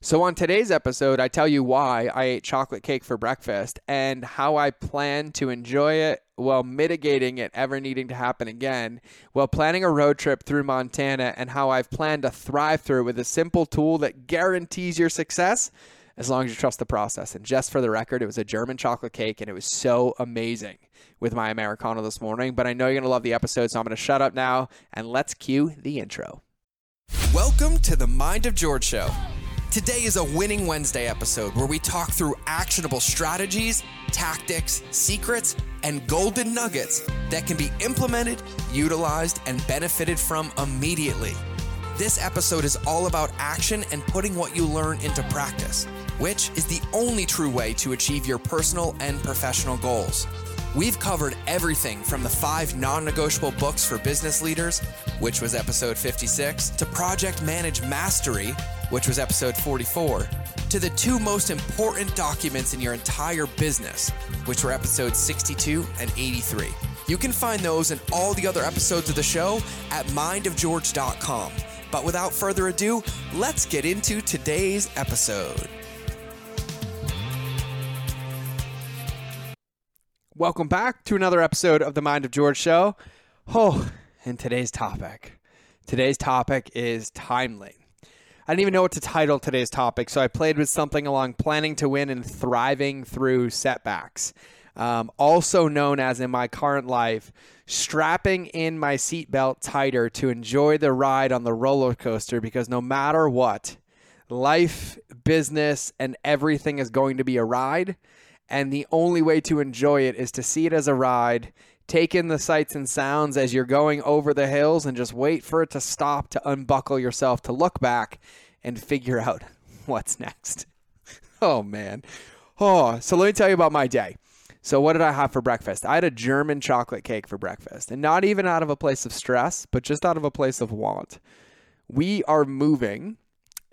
So, on today's episode, I tell you why I ate chocolate cake for breakfast and how I plan to enjoy it while mitigating it ever needing to happen again, while planning a road trip through Montana, and how I've planned to thrive through with a simple tool that guarantees your success as long as you trust the process. And just for the record, it was a German chocolate cake and it was so amazing with my Americano this morning. But I know you're going to love the episode, so I'm going to shut up now and let's cue the intro. Welcome to the Mind of George Show. Today is a Winning Wednesday episode where we talk through actionable strategies, tactics, secrets, and golden nuggets that can be implemented, utilized, and benefited from immediately. This episode is all about action and putting what you learn into practice, which is the only true way to achieve your personal and professional goals. We've covered everything from the five non negotiable books for business leaders, which was episode 56, to Project Manage Mastery, which was episode 44, to the two most important documents in your entire business, which were episodes 62 and 83. You can find those and all the other episodes of the show at mindofgeorge.com. But without further ado, let's get into today's episode. Welcome back to another episode of the Mind of George show. Oh, and today's topic. Today's topic is timely. I didn't even know what to title today's topic, so I played with something along planning to win and thriving through setbacks. Um, also known as in my current life, strapping in my seatbelt tighter to enjoy the ride on the roller coaster because no matter what, life, business, and everything is going to be a ride. And the only way to enjoy it is to see it as a ride, take in the sights and sounds as you're going over the hills, and just wait for it to stop to unbuckle yourself to look back and figure out what's next. Oh, man. Oh, so let me tell you about my day. So, what did I have for breakfast? I had a German chocolate cake for breakfast, and not even out of a place of stress, but just out of a place of want. We are moving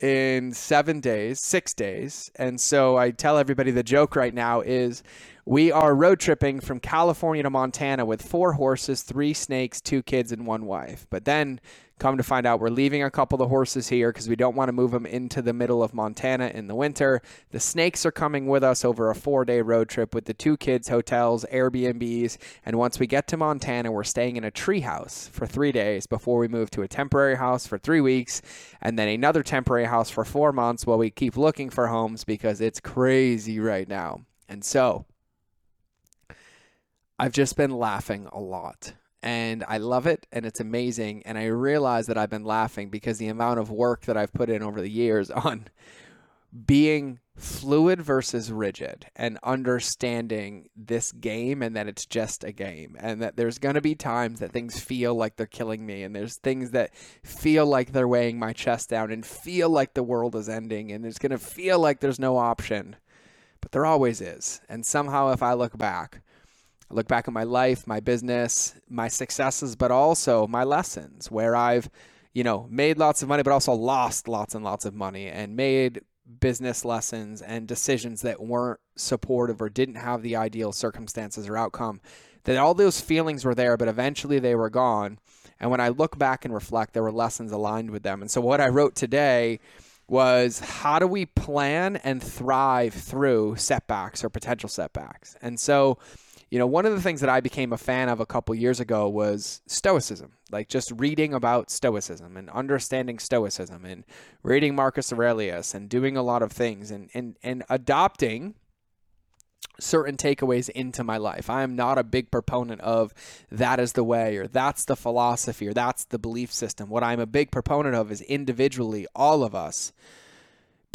in seven days, six days. And so I tell everybody the joke right now is we are road tripping from California to Montana with four horses, three snakes, two kids, and one wife. But then Come to find out, we're leaving a couple of the horses here because we don't want to move them into the middle of Montana in the winter. The snakes are coming with us over a four day road trip with the two kids, hotels, Airbnbs. And once we get to Montana, we're staying in a tree house for three days before we move to a temporary house for three weeks and then another temporary house for four months while we keep looking for homes because it's crazy right now. And so, I've just been laughing a lot and I love it and it's amazing. And I realize that I've been laughing because the amount of work that I've put in over the years on being fluid versus rigid and understanding this game and that it's just a game and that there's going to be times that things feel like they're killing me and there's things that feel like they're weighing my chest down and feel like the world is ending and it's going to feel like there's no option but there always is and somehow if i look back I look back at my life, my business, my successes, but also my lessons where I've, you know, made lots of money, but also lost lots and lots of money and made business lessons and decisions that weren't supportive or didn't have the ideal circumstances or outcome. That all those feelings were there, but eventually they were gone. And when I look back and reflect, there were lessons aligned with them. And so what I wrote today was how do we plan and thrive through setbacks or potential setbacks? And so you know, one of the things that I became a fan of a couple years ago was Stoicism, like just reading about Stoicism and understanding Stoicism and reading Marcus Aurelius and doing a lot of things and, and, and adopting certain takeaways into my life. I am not a big proponent of that is the way or that's the philosophy or that's the belief system. What I'm a big proponent of is individually, all of us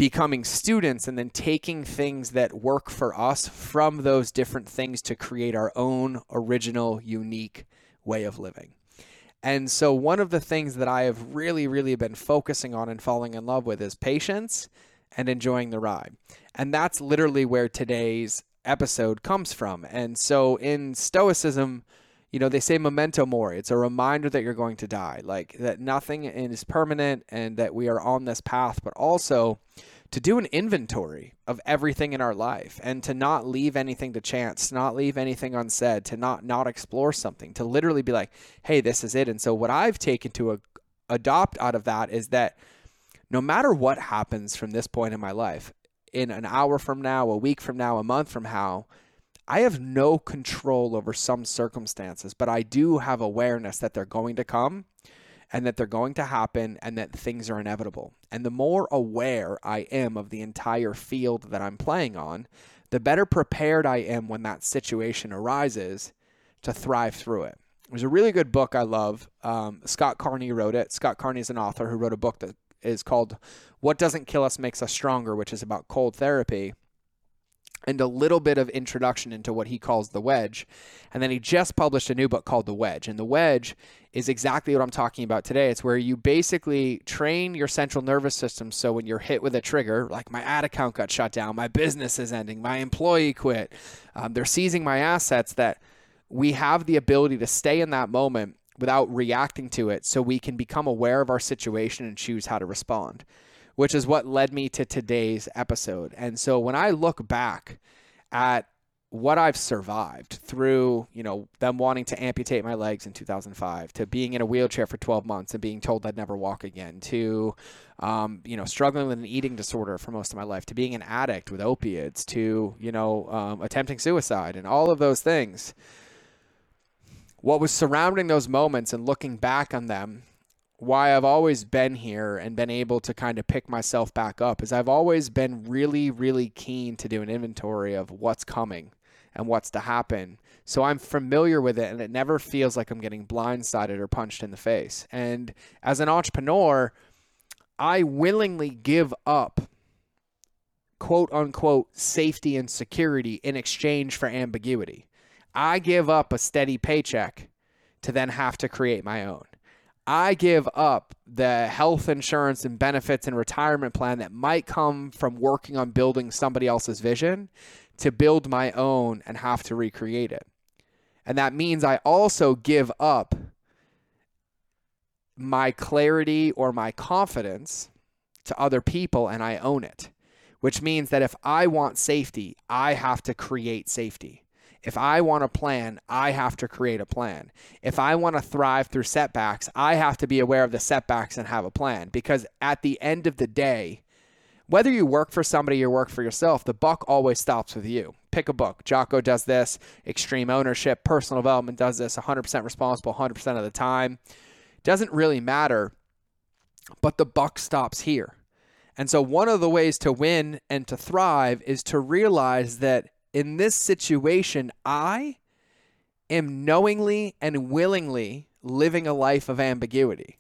becoming students and then taking things that work for us from those different things to create our own original, unique way of living. And so, one of the things that I have really, really been focusing on and falling in love with is patience and enjoying the ride. And that's literally where today's episode comes from. And so, in Stoicism, you know, they say memento mori. It's a reminder that you're going to die, like that nothing is permanent and that we are on this path, but also to do an inventory of everything in our life and to not leave anything to chance, not leave anything unsaid, to not not explore something, to literally be like, "Hey, this is it." And so what I've taken to a, adopt out of that is that no matter what happens from this point in my life, in an hour from now, a week from now, a month from now, I have no control over some circumstances, but I do have awareness that they're going to come and that they're going to happen and that things are inevitable. And the more aware I am of the entire field that I'm playing on, the better prepared I am when that situation arises to thrive through it. There's a really good book I love. Um, Scott Carney wrote it. Scott Carney is an author who wrote a book that is called What Doesn't Kill Us Makes Us Stronger, which is about cold therapy and a little bit of introduction into what he calls the wedge. And then he just published a new book called The Wedge. And The Wedge is exactly what I'm talking about today. It's where you basically train your central nervous system so when you're hit with a trigger, like my ad account got shut down, my business is ending, my employee quit, um, they're seizing my assets, that we have the ability to stay in that moment without reacting to it so we can become aware of our situation and choose how to respond which is what led me to today's episode. And so when I look back at what I've survived through, you know, them wanting to amputate my legs in 2005, to being in a wheelchair for 12 months and being told I'd never walk again, to, um, you know, struggling with an eating disorder for most of my life, to being an addict with opiates, to, you know, um, attempting suicide, and all of those things. What was surrounding those moments and looking back on them why I've always been here and been able to kind of pick myself back up is I've always been really, really keen to do an inventory of what's coming and what's to happen. So I'm familiar with it and it never feels like I'm getting blindsided or punched in the face. And as an entrepreneur, I willingly give up quote unquote safety and security in exchange for ambiguity. I give up a steady paycheck to then have to create my own. I give up the health insurance and benefits and retirement plan that might come from working on building somebody else's vision to build my own and have to recreate it. And that means I also give up my clarity or my confidence to other people and I own it, which means that if I want safety, I have to create safety. If I want a plan, I have to create a plan. If I want to thrive through setbacks, I have to be aware of the setbacks and have a plan because at the end of the day, whether you work for somebody or work for yourself, the buck always stops with you. Pick a book. Jocko does this, extreme ownership, personal development does this 100% responsible 100% of the time. Doesn't really matter, but the buck stops here. And so, one of the ways to win and to thrive is to realize that in this situation, I am knowingly and willingly living a life of ambiguity.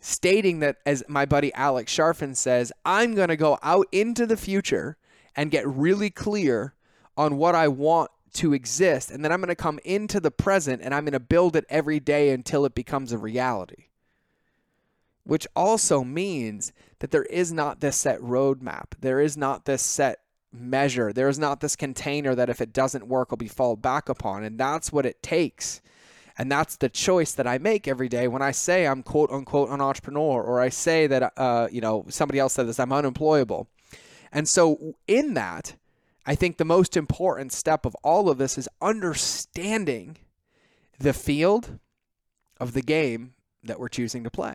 Stating that, as my buddy Alex Charfen says, I'm going to go out into the future and get really clear on what I want to exist. And then I'm going to come into the present and I'm going to build it every day until it becomes a reality. Which also means that there is not this set roadmap. There is not this set measure. There is not this container that if it doesn't work, will be fall back upon. And that's what it takes. And that's the choice that I make every day when I say I'm quote unquote an entrepreneur or I say that, uh, you know, somebody else said this, I'm unemployable. And so in that, I think the most important step of all of this is understanding the field of the game that we're choosing to play.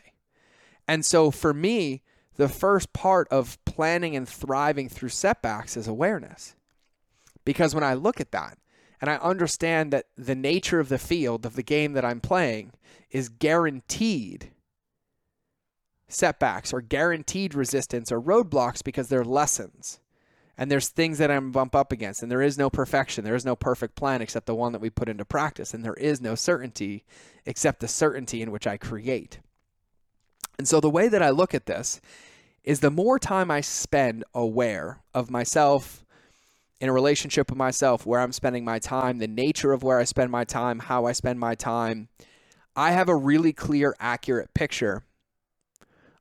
And so for me, the first part of planning and thriving through setbacks is awareness. Because when I look at that and I understand that the nature of the field of the game that I'm playing is guaranteed setbacks or guaranteed resistance or roadblocks because they're lessons. And there's things that I'm bump up against, and there is no perfection. There is no perfect plan except the one that we put into practice, and there is no certainty except the certainty in which I create. And so the way that I look at this is the more time I spend aware of myself in a relationship with myself, where I'm spending my time, the nature of where I spend my time, how I spend my time, I have a really clear, accurate picture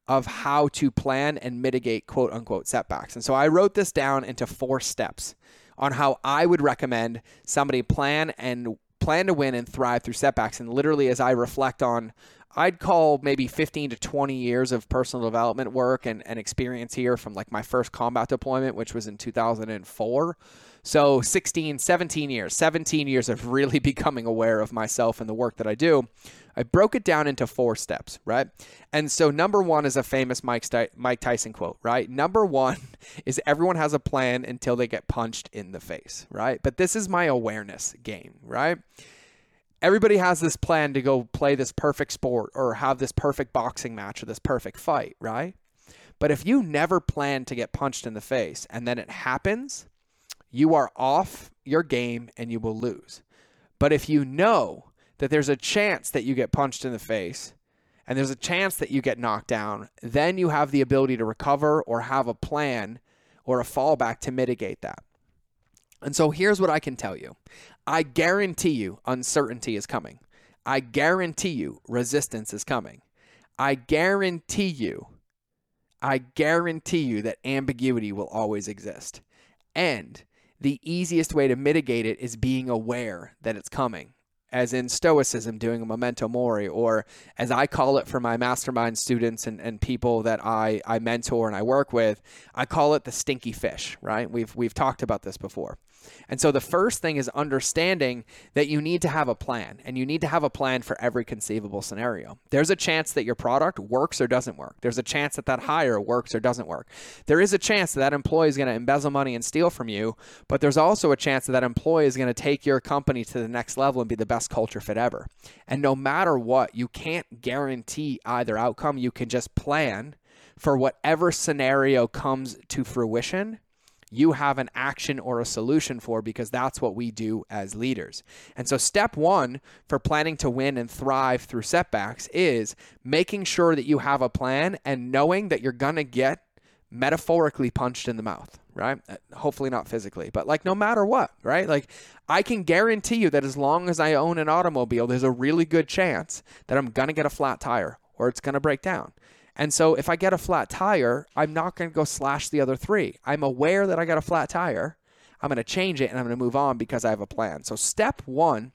of how to plan and mitigate quote unquote setbacks. And so I wrote this down into four steps on how I would recommend somebody plan and plan to win and thrive through setbacks. And literally, as I reflect on I'd call maybe 15 to 20 years of personal development work and, and experience here from like my first combat deployment, which was in 2004. So 16, 17 years, 17 years of really becoming aware of myself and the work that I do. I broke it down into four steps, right? And so number one is a famous Mike, Mike Tyson quote, right? Number one is everyone has a plan until they get punched in the face, right? But this is my awareness game, right? everybody has this plan to go play this perfect sport or have this perfect boxing match or this perfect fight, right? But if you never plan to get punched in the face and then it happens, you are off your game and you will lose. But if you know that there's a chance that you get punched in the face and there's a chance that you get knocked down, then you have the ability to recover or have a plan or a fallback to mitigate that. And so here's what I can tell you I guarantee you uncertainty is coming. I guarantee you resistance is coming. I guarantee you, I guarantee you that ambiguity will always exist. And the easiest way to mitigate it is being aware that it's coming as in Stoicism, doing a memento mori, or as I call it for my mastermind students and, and people that I, I mentor and I work with, I call it the stinky fish, right? We've, we've talked about this before. And so the first thing is understanding that you need to have a plan and you need to have a plan for every conceivable scenario. There's a chance that your product works or doesn't work. There's a chance that that hire works or doesn't work. There is a chance that that employee is going to embezzle money and steal from you, but there's also a chance that that employee is going to take your company to the next level and be the best culture fit ever. And no matter what, you can't guarantee either outcome. You can just plan for whatever scenario comes to fruition you have an action or a solution for because that's what we do as leaders. And so, step one for planning to win and thrive through setbacks is making sure that you have a plan and knowing that you're going to get metaphorically punched in the mouth, right? Uh, hopefully not physically, but like no matter what, right? Like I can guarantee you that as long as I own an automobile, there's a really good chance that I'm going to get a flat tire or it's going to break down. And so if I get a flat tire, I'm not going to go slash the other three. I'm aware that I got a flat tire. I'm going to change it and I'm going to move on because I have a plan. So step one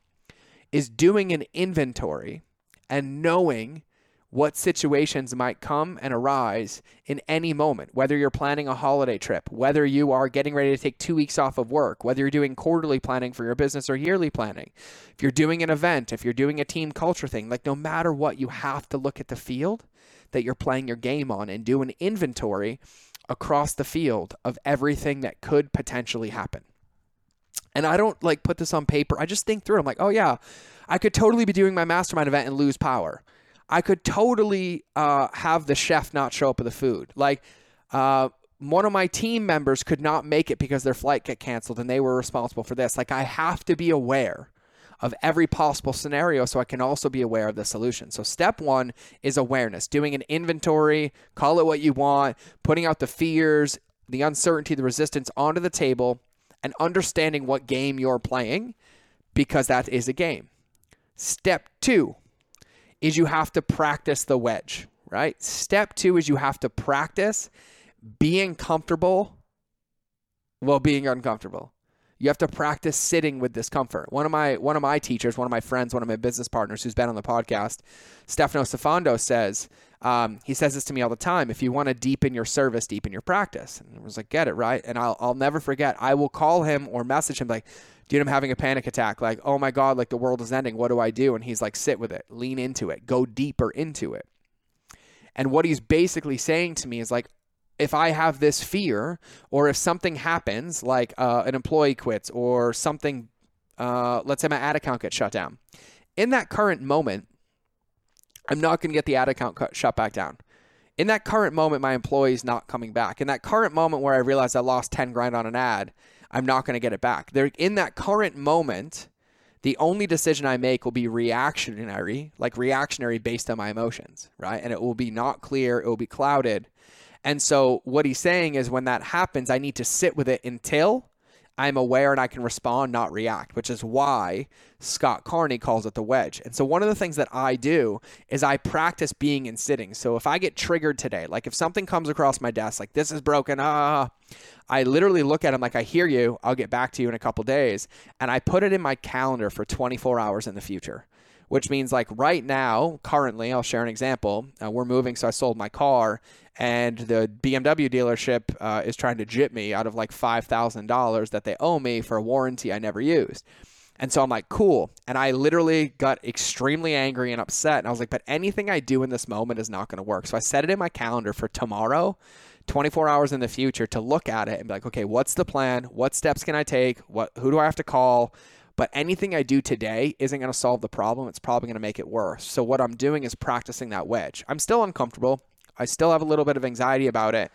is doing an inventory and knowing what situations might come and arise in any moment, whether you're planning a holiday trip, whether you are getting ready to take two weeks off of work, whether you're doing quarterly planning for your business or yearly planning, if you're doing an event, if you're doing a team culture thing, like no matter what, you have to look at the field that you're playing your game on and do an inventory across the field of everything that could potentially happen. And I don't like put this on paper. I just think through it. I'm like, oh yeah, I could totally be doing my mastermind event and lose power. I could totally uh, have the chef not show up with the food. Like, uh, one of my team members could not make it because their flight got canceled and they were responsible for this. Like, I have to be aware of every possible scenario so I can also be aware of the solution. So, step one is awareness, doing an inventory, call it what you want, putting out the fears, the uncertainty, the resistance onto the table, and understanding what game you're playing because that is a game. Step two is you have to practice the wedge, right? Step two is you have to practice being comfortable while being uncomfortable. You have to practice sitting with discomfort. One of my one of my teachers, one of my friends, one of my business partners who's been on the podcast, Stefano Stefando says, um, he says this to me all the time. If you want to deepen your service, deepen your practice. And I was like, get it right. And I'll I'll never forget. I will call him or message him like, dude, I'm having a panic attack. Like, oh my god, like the world is ending. What do I do? And he's like, sit with it, lean into it, go deeper into it. And what he's basically saying to me is like, if I have this fear, or if something happens, like uh, an employee quits, or something, uh, let's say my ad account gets shut down, in that current moment, I'm not going to get the ad account cut, shut back down. In that current moment, my employee is not coming back. In that current moment where I realize I lost 10 grand on an ad, I'm not going to get it back. There, in that current moment, the only decision I make will be reactionary, like reactionary based on my emotions, right? And it will be not clear, it will be clouded and so what he's saying is when that happens, I need to sit with it until I'm aware and I can respond, not react, which is why Scott Carney calls it the wedge. And so one of the things that I do is I practice being in sitting. So if I get triggered today, like if something comes across my desk, like this is broken, ah, I literally look at him like I hear you, I'll get back to you in a couple days, and I put it in my calendar for 24 hours in the future which means like right now, currently, I'll share an example. Uh, we're moving, so I sold my car, and the BMW dealership uh, is trying to jip me out of like $5,000 that they owe me for a warranty I never used. And so I'm like, cool. And I literally got extremely angry and upset. And I was like, but anything I do in this moment is not going to work. So I set it in my calendar for tomorrow, 24 hours in the future, to look at it and be like, okay, what's the plan? What steps can I take? What, who do I have to call? But anything I do today isn't going to solve the problem. It's probably going to make it worse. So what I'm doing is practicing that wedge. I'm still uncomfortable. I still have a little bit of anxiety about it,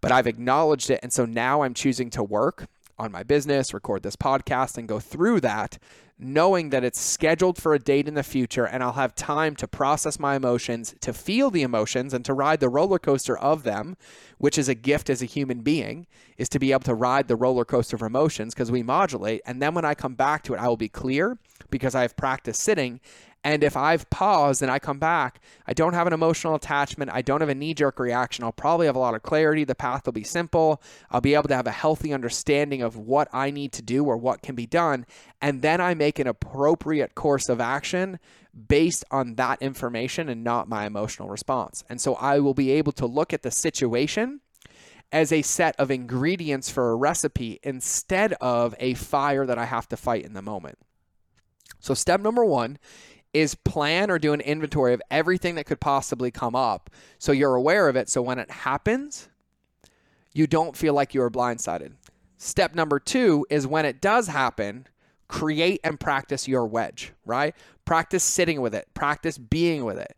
but I've acknowledged it. And so now I'm choosing to work on my business, record this podcast, and go through that, knowing that it's scheduled for a date in the future and I'll have time to process my emotions, to feel the emotions, and to ride the roller coaster of them, which is a gift as a human being, is to be able to ride the roller coaster of emotions because we modulate. And then when I come back to it, I will be clear because I've practiced sitting and if I've paused and I come back, I don't have an emotional attachment. I don't have a knee jerk reaction. I'll probably have a lot of clarity. The path will be simple. I'll be able to have a healthy understanding of what I need to do or what can be done. And then I make an appropriate course of action based on that information and not my emotional response. And so I will be able to look at the situation as a set of ingredients for a recipe instead of a fire that I have to fight in the moment. So, step number one is plan or do an inventory of everything that could possibly come up so you're aware of it. So when it happens, you don't feel like you are blindsided. Step number two is when it does happen, create and practice your wedge, right? Practice sitting with it, practice being with it.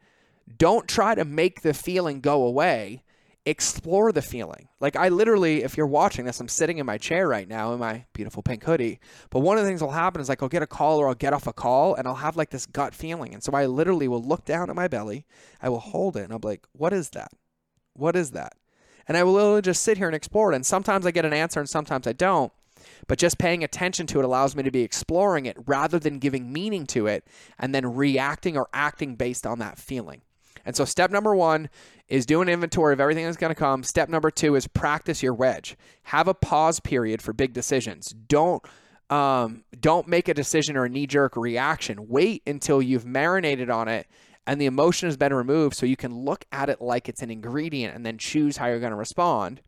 Don't try to make the feeling go away explore the feeling. Like I literally, if you're watching this, I'm sitting in my chair right now in my beautiful pink hoodie. But one of the things will happen is like I'll get a call or I'll get off a call and I'll have like this gut feeling. And so I literally will look down at my belly, I will hold it, and I'll be like, what is that? What is that? And I will literally just sit here and explore it. And sometimes I get an answer and sometimes I don't. But just paying attention to it allows me to be exploring it rather than giving meaning to it and then reacting or acting based on that feeling. And so, step number one is do an inventory of everything that's going to come. Step number two is practice your wedge. Have a pause period for big decisions. Don't um, don't make a decision or a knee jerk reaction. Wait until you've marinated on it and the emotion has been removed so you can look at it like it's an ingredient and then choose how you're going to respond.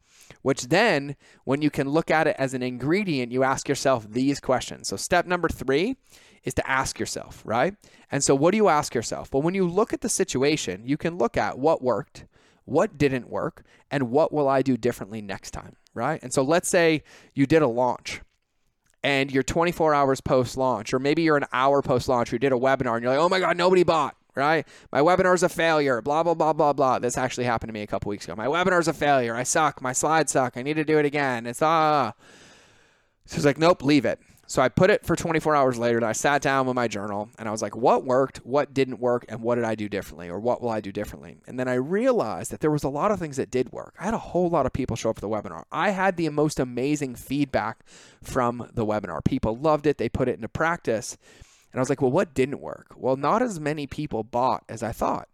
Which then, when you can look at it as an ingredient, you ask yourself these questions. So, step number three is to ask yourself, right? And so, what do you ask yourself? Well, when you look at the situation, you can look at what worked, what didn't work, and what will I do differently next time, right? And so, let's say you did a launch and you're 24 hours post launch, or maybe you're an hour post launch, you did a webinar and you're like, oh my God, nobody bought, right? My webinar is a failure, blah, blah, blah, blah, blah. This actually happened to me a couple weeks ago. My webinar is a failure. I suck. My slides suck. I need to do it again. It's ah. So like, nope, leave it. So I put it for 24 hours later and I sat down with my journal and I was like, what worked, what didn't work, and what did I do differently, or what will I do differently? And then I realized that there was a lot of things that did work. I had a whole lot of people show up for the webinar. I had the most amazing feedback from the webinar. People loved it, they put it into practice. And I was like, well, what didn't work? Well, not as many people bought as I thought.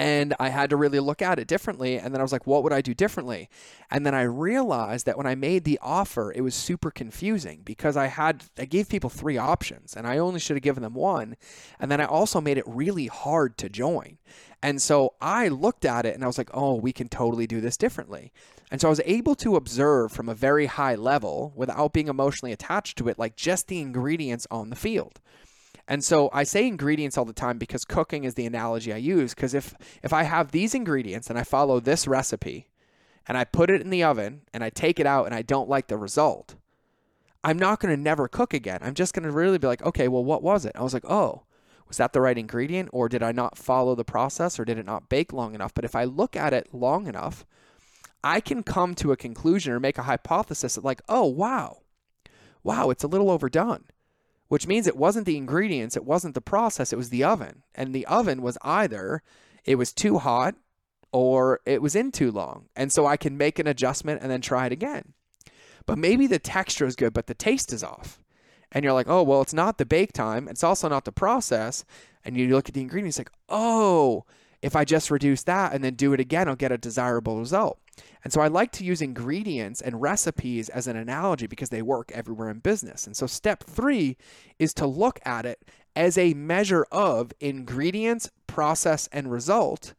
And I had to really look at it differently. And then I was like, what would I do differently? And then I realized that when I made the offer, it was super confusing because I had, I gave people three options and I only should have given them one. And then I also made it really hard to join. And so I looked at it and I was like, oh, we can totally do this differently. And so I was able to observe from a very high level without being emotionally attached to it, like just the ingredients on the field. And so I say ingredients all the time because cooking is the analogy I use. Because if if I have these ingredients and I follow this recipe, and I put it in the oven and I take it out and I don't like the result, I'm not going to never cook again. I'm just going to really be like, okay, well, what was it? I was like, oh, was that the right ingredient or did I not follow the process or did it not bake long enough? But if I look at it long enough, I can come to a conclusion or make a hypothesis that, like, oh, wow, wow, it's a little overdone which means it wasn't the ingredients, it wasn't the process, it was the oven. And the oven was either it was too hot or it was in too long. And so I can make an adjustment and then try it again. But maybe the texture is good, but the taste is off. And you're like, oh, well, it's not the bake time. It's also not the process. And you look at the ingredients like, oh, if I just reduce that and then do it again, I'll get a desirable result. And so I like to use ingredients and recipes as an analogy because they work everywhere in business. And so step three is to look at it as a measure of ingredients, process, and result,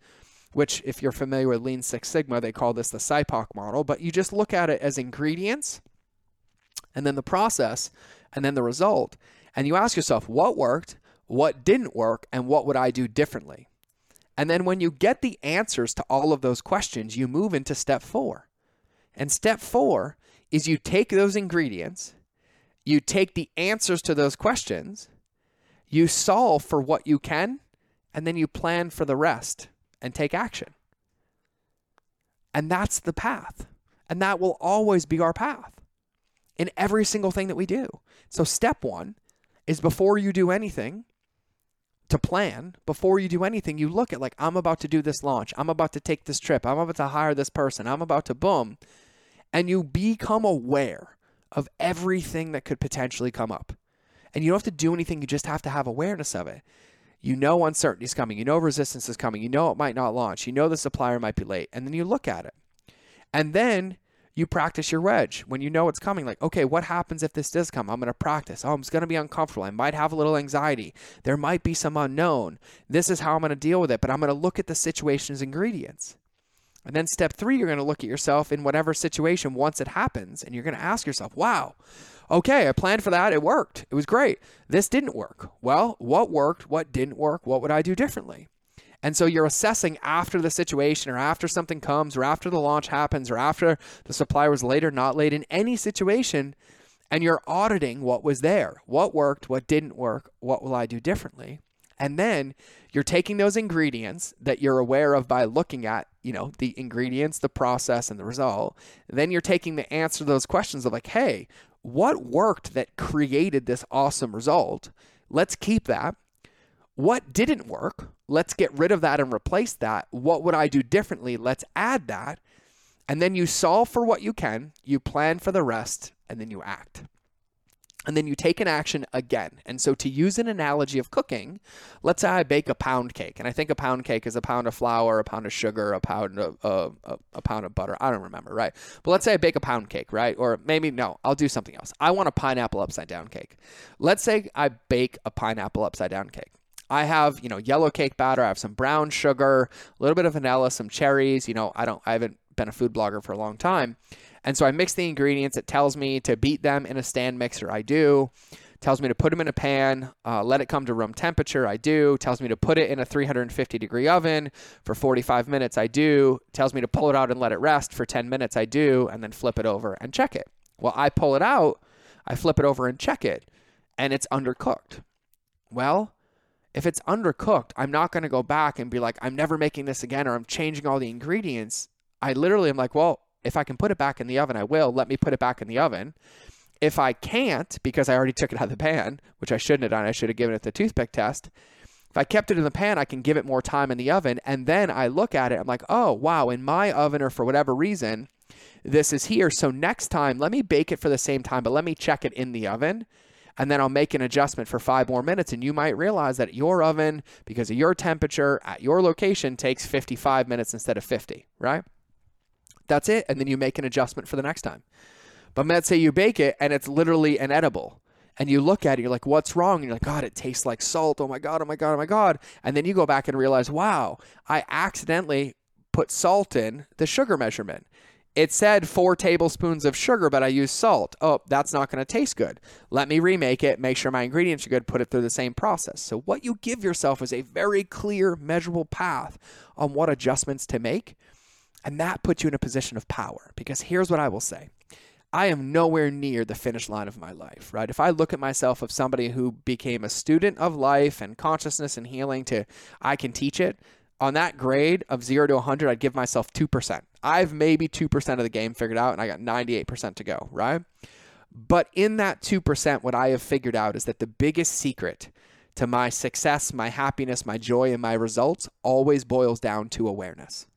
which, if you're familiar with Lean Six Sigma, they call this the SIPOC model, but you just look at it as ingredients and then the process and then the result. And you ask yourself, what worked, what didn't work, and what would I do differently? And then when you get the answers to all of those questions, you move into step four. And step four is you take those ingredients, you take the answers to those questions, you solve for what you can, and then you plan for the rest and take action. And that's the path. And that will always be our path in every single thing that we do. So, step one is before you do anything to plan, before you do anything, you look at like, I'm about to do this launch, I'm about to take this trip, I'm about to hire this person, I'm about to boom. And you become aware of everything that could potentially come up. And you don't have to do anything, you just have to have awareness of it. You know uncertainty is coming, you know resistance is coming, you know it might not launch, you know the supplier might be late, and then you look at it. And then you practice your wedge when you know it's coming. Like, okay, what happens if this does come? I'm going to practice. Oh, I'm going to be uncomfortable. I might have a little anxiety. There might be some unknown. This is how I'm going to deal with it, but I'm going to look at the situation's ingredients. And then step three, you're going to look at yourself in whatever situation once it happens, and you're going to ask yourself, wow, okay, I planned for that. It worked. It was great. This didn't work. Well, what worked? What didn't work? What would I do differently? And so you're assessing after the situation or after something comes or after the launch happens or after the supplier was late or not late in any situation and you're auditing what was there. What worked, what didn't work, what will I do differently? And then you're taking those ingredients that you're aware of by looking at, you know, the ingredients, the process, and the result. Then you're taking the answer to those questions of like, hey, what worked that created this awesome result? Let's keep that. What didn't work? Let's get rid of that and replace that. What would I do differently? Let's add that. And then you solve for what you can, you plan for the rest, and then you act. And then you take an action again. And so, to use an analogy of cooking, let's say I bake a pound cake, and I think a pound cake is a pound of flour, a pound of sugar, a pound of uh, a, a pound of butter. I don't remember, right? But let's say I bake a pound cake, right? Or maybe no, I'll do something else. I want a pineapple upside down cake. Let's say I bake a pineapple upside down cake. I have, you know, yellow cake batter. I have some brown sugar, a little bit of vanilla, some cherries. You know, I don't, I haven't been a food blogger for a long time. And so I mix the ingredients. It tells me to beat them in a stand mixer. I do. Tells me to put them in a pan, uh, let it come to room temperature. I do. Tells me to put it in a 350 degree oven for 45 minutes. I do. Tells me to pull it out and let it rest for 10 minutes. I do. And then flip it over and check it. Well, I pull it out, I flip it over and check it, and it's undercooked. Well, if it's undercooked, I'm not going to go back and be like, I'm never making this again or I'm changing all the ingredients. I literally am like, well, if I can put it back in the oven, I will. Let me put it back in the oven. If I can't, because I already took it out of the pan, which I shouldn't have done, I should have given it the toothpick test. If I kept it in the pan, I can give it more time in the oven. And then I look at it, I'm like, oh, wow, in my oven or for whatever reason, this is here. So next time, let me bake it for the same time, but let me check it in the oven and then I'll make an adjustment for five more minutes. And you might realize that your oven, because of your temperature at your location, takes 55 minutes instead of 50, right? That's it. And then you make an adjustment for the next time. But let's say you bake it and it's literally inedible. And you look at it, you're like, what's wrong? And you're like, God, it tastes like salt. Oh my God, oh my God, oh my God. And then you go back and realize, wow, I accidentally put salt in the sugar measurement. It said four tablespoons of sugar, but I used salt. Oh, that's not going to taste good. Let me remake it, make sure my ingredients are good, put it through the same process. So, what you give yourself is a very clear, measurable path on what adjustments to make. And that puts you in a position of power. Because here's what I will say I am nowhere near the finish line of my life, right? If I look at myself of somebody who became a student of life and consciousness and healing to I can teach it, on that grade of 0 to 100, I'd give myself 2%. I've maybe 2% of the game figured out and I got 98% to go, right? But in that 2%, what I have figured out is that the biggest secret to my success, my happiness, my joy, and my results always boils down to awareness.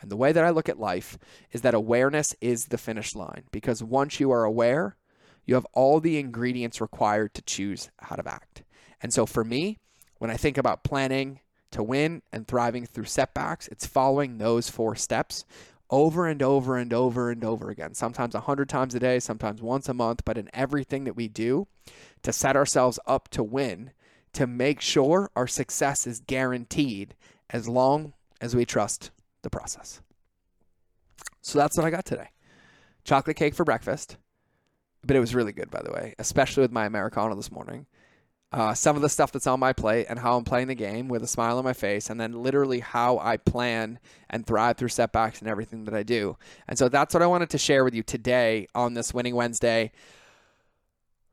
And the way that I look at life is that awareness is the finish line because once you are aware, you have all the ingredients required to choose how to act. And so for me, when I think about planning to win and thriving through setbacks, it's following those four steps over and over and over and over again. Sometimes a hundred times a day, sometimes once a month, but in everything that we do to set ourselves up to win to make sure our success is guaranteed as long as we trust the process. So that's what I got today. Chocolate cake for breakfast, but it was really good, by the way, especially with my Americano this morning. Uh, some of the stuff that's on my plate and how I'm playing the game with a smile on my face, and then literally how I plan and thrive through setbacks and everything that I do. And so that's what I wanted to share with you today on this Winning Wednesday.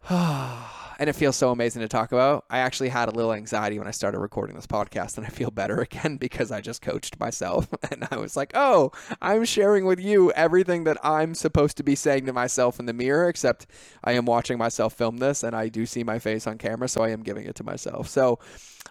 and it feels so amazing to talk about. I actually had a little anxiety when I started recording this podcast, and I feel better again because I just coached myself. And I was like, oh, I'm sharing with you everything that I'm supposed to be saying to myself in the mirror, except I am watching myself film this, and I do see my face on camera, so I am giving it to myself. So,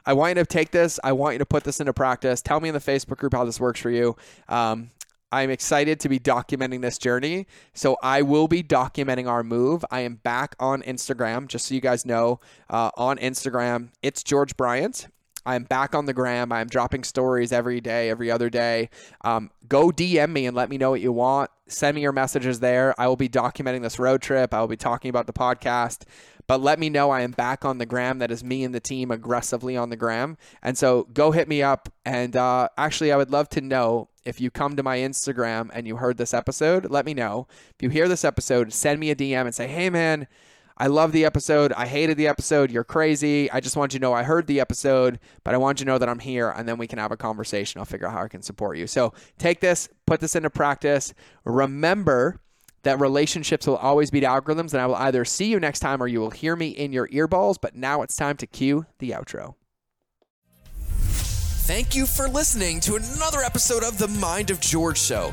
I want you to take this. I want you to put this into practice. Tell me in the Facebook group how this works for you. Um, I'm excited to be documenting this journey. So I will be documenting our move. I am back on Instagram, just so you guys know. Uh, on Instagram, it's George Bryant. I'm back on the gram. I'm dropping stories every day, every other day. Um, go DM me and let me know what you want. Send me your messages there. I will be documenting this road trip. I will be talking about the podcast. But let me know I am back on the gram. That is me and the team aggressively on the gram. And so go hit me up. And uh, actually, I would love to know if you come to my Instagram and you heard this episode, let me know. If you hear this episode, send me a DM and say, hey, man, I love the episode. I hated the episode. You're crazy. I just want you to know I heard the episode, but I want you to know that I'm here and then we can have a conversation. I'll figure out how I can support you. So take this, put this into practice. Remember that relationships will always beat algorithms, and I will either see you next time or you will hear me in your earballs. But now it's time to cue the outro. Thank you for listening to another episode of The Mind of George Show.